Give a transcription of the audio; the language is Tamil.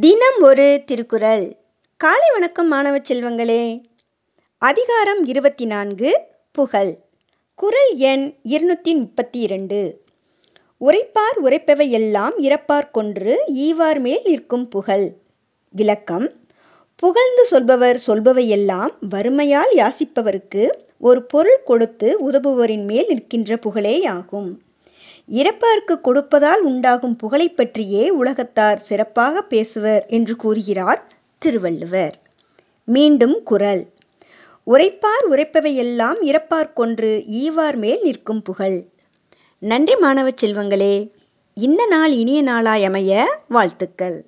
தினம் ஒரு திருக்குறள். காலை வணக்கம் மாணவ செல்வங்களே. அதிகாரம் இருபத்தி நான்கு புகழ். குரல் எண் இருநூற்றி முப்பத்தி இரண்டு உரைப்பார் உரைப்பவை எல்லாம் இறப்பார் கொன்று ஈவார் மேல் நிற்கும் புகழ். விளக்கம் புகழ்ந்து சொல்பவர் சொல்பவை எல்லாம் வறுமையால் யாசிப்பவருக்கு ஒரு பொருள் கொடுத்து உதவுவரின் மேல் நிற்கின்ற புகழேயாகும். இறப்பார்க்கு கொடுப்பதால் உண்டாகும் புகழை பற்றியே உலகத்தார் சிறப்பாக பேசுவர் என்று கூறுகிறார் திருவள்ளுவர். மீண்டும் குரல். உரைப்பார் உரைப்பவையெல்லாம் இறப்பார் கொன்று ஈவார் மேல் நிற்கும் புகழ். நன்றி மாணவ செல்வங்களே இந்த நாள் இனிய நாளாய் அமைய வாழ்த்துக்கள்.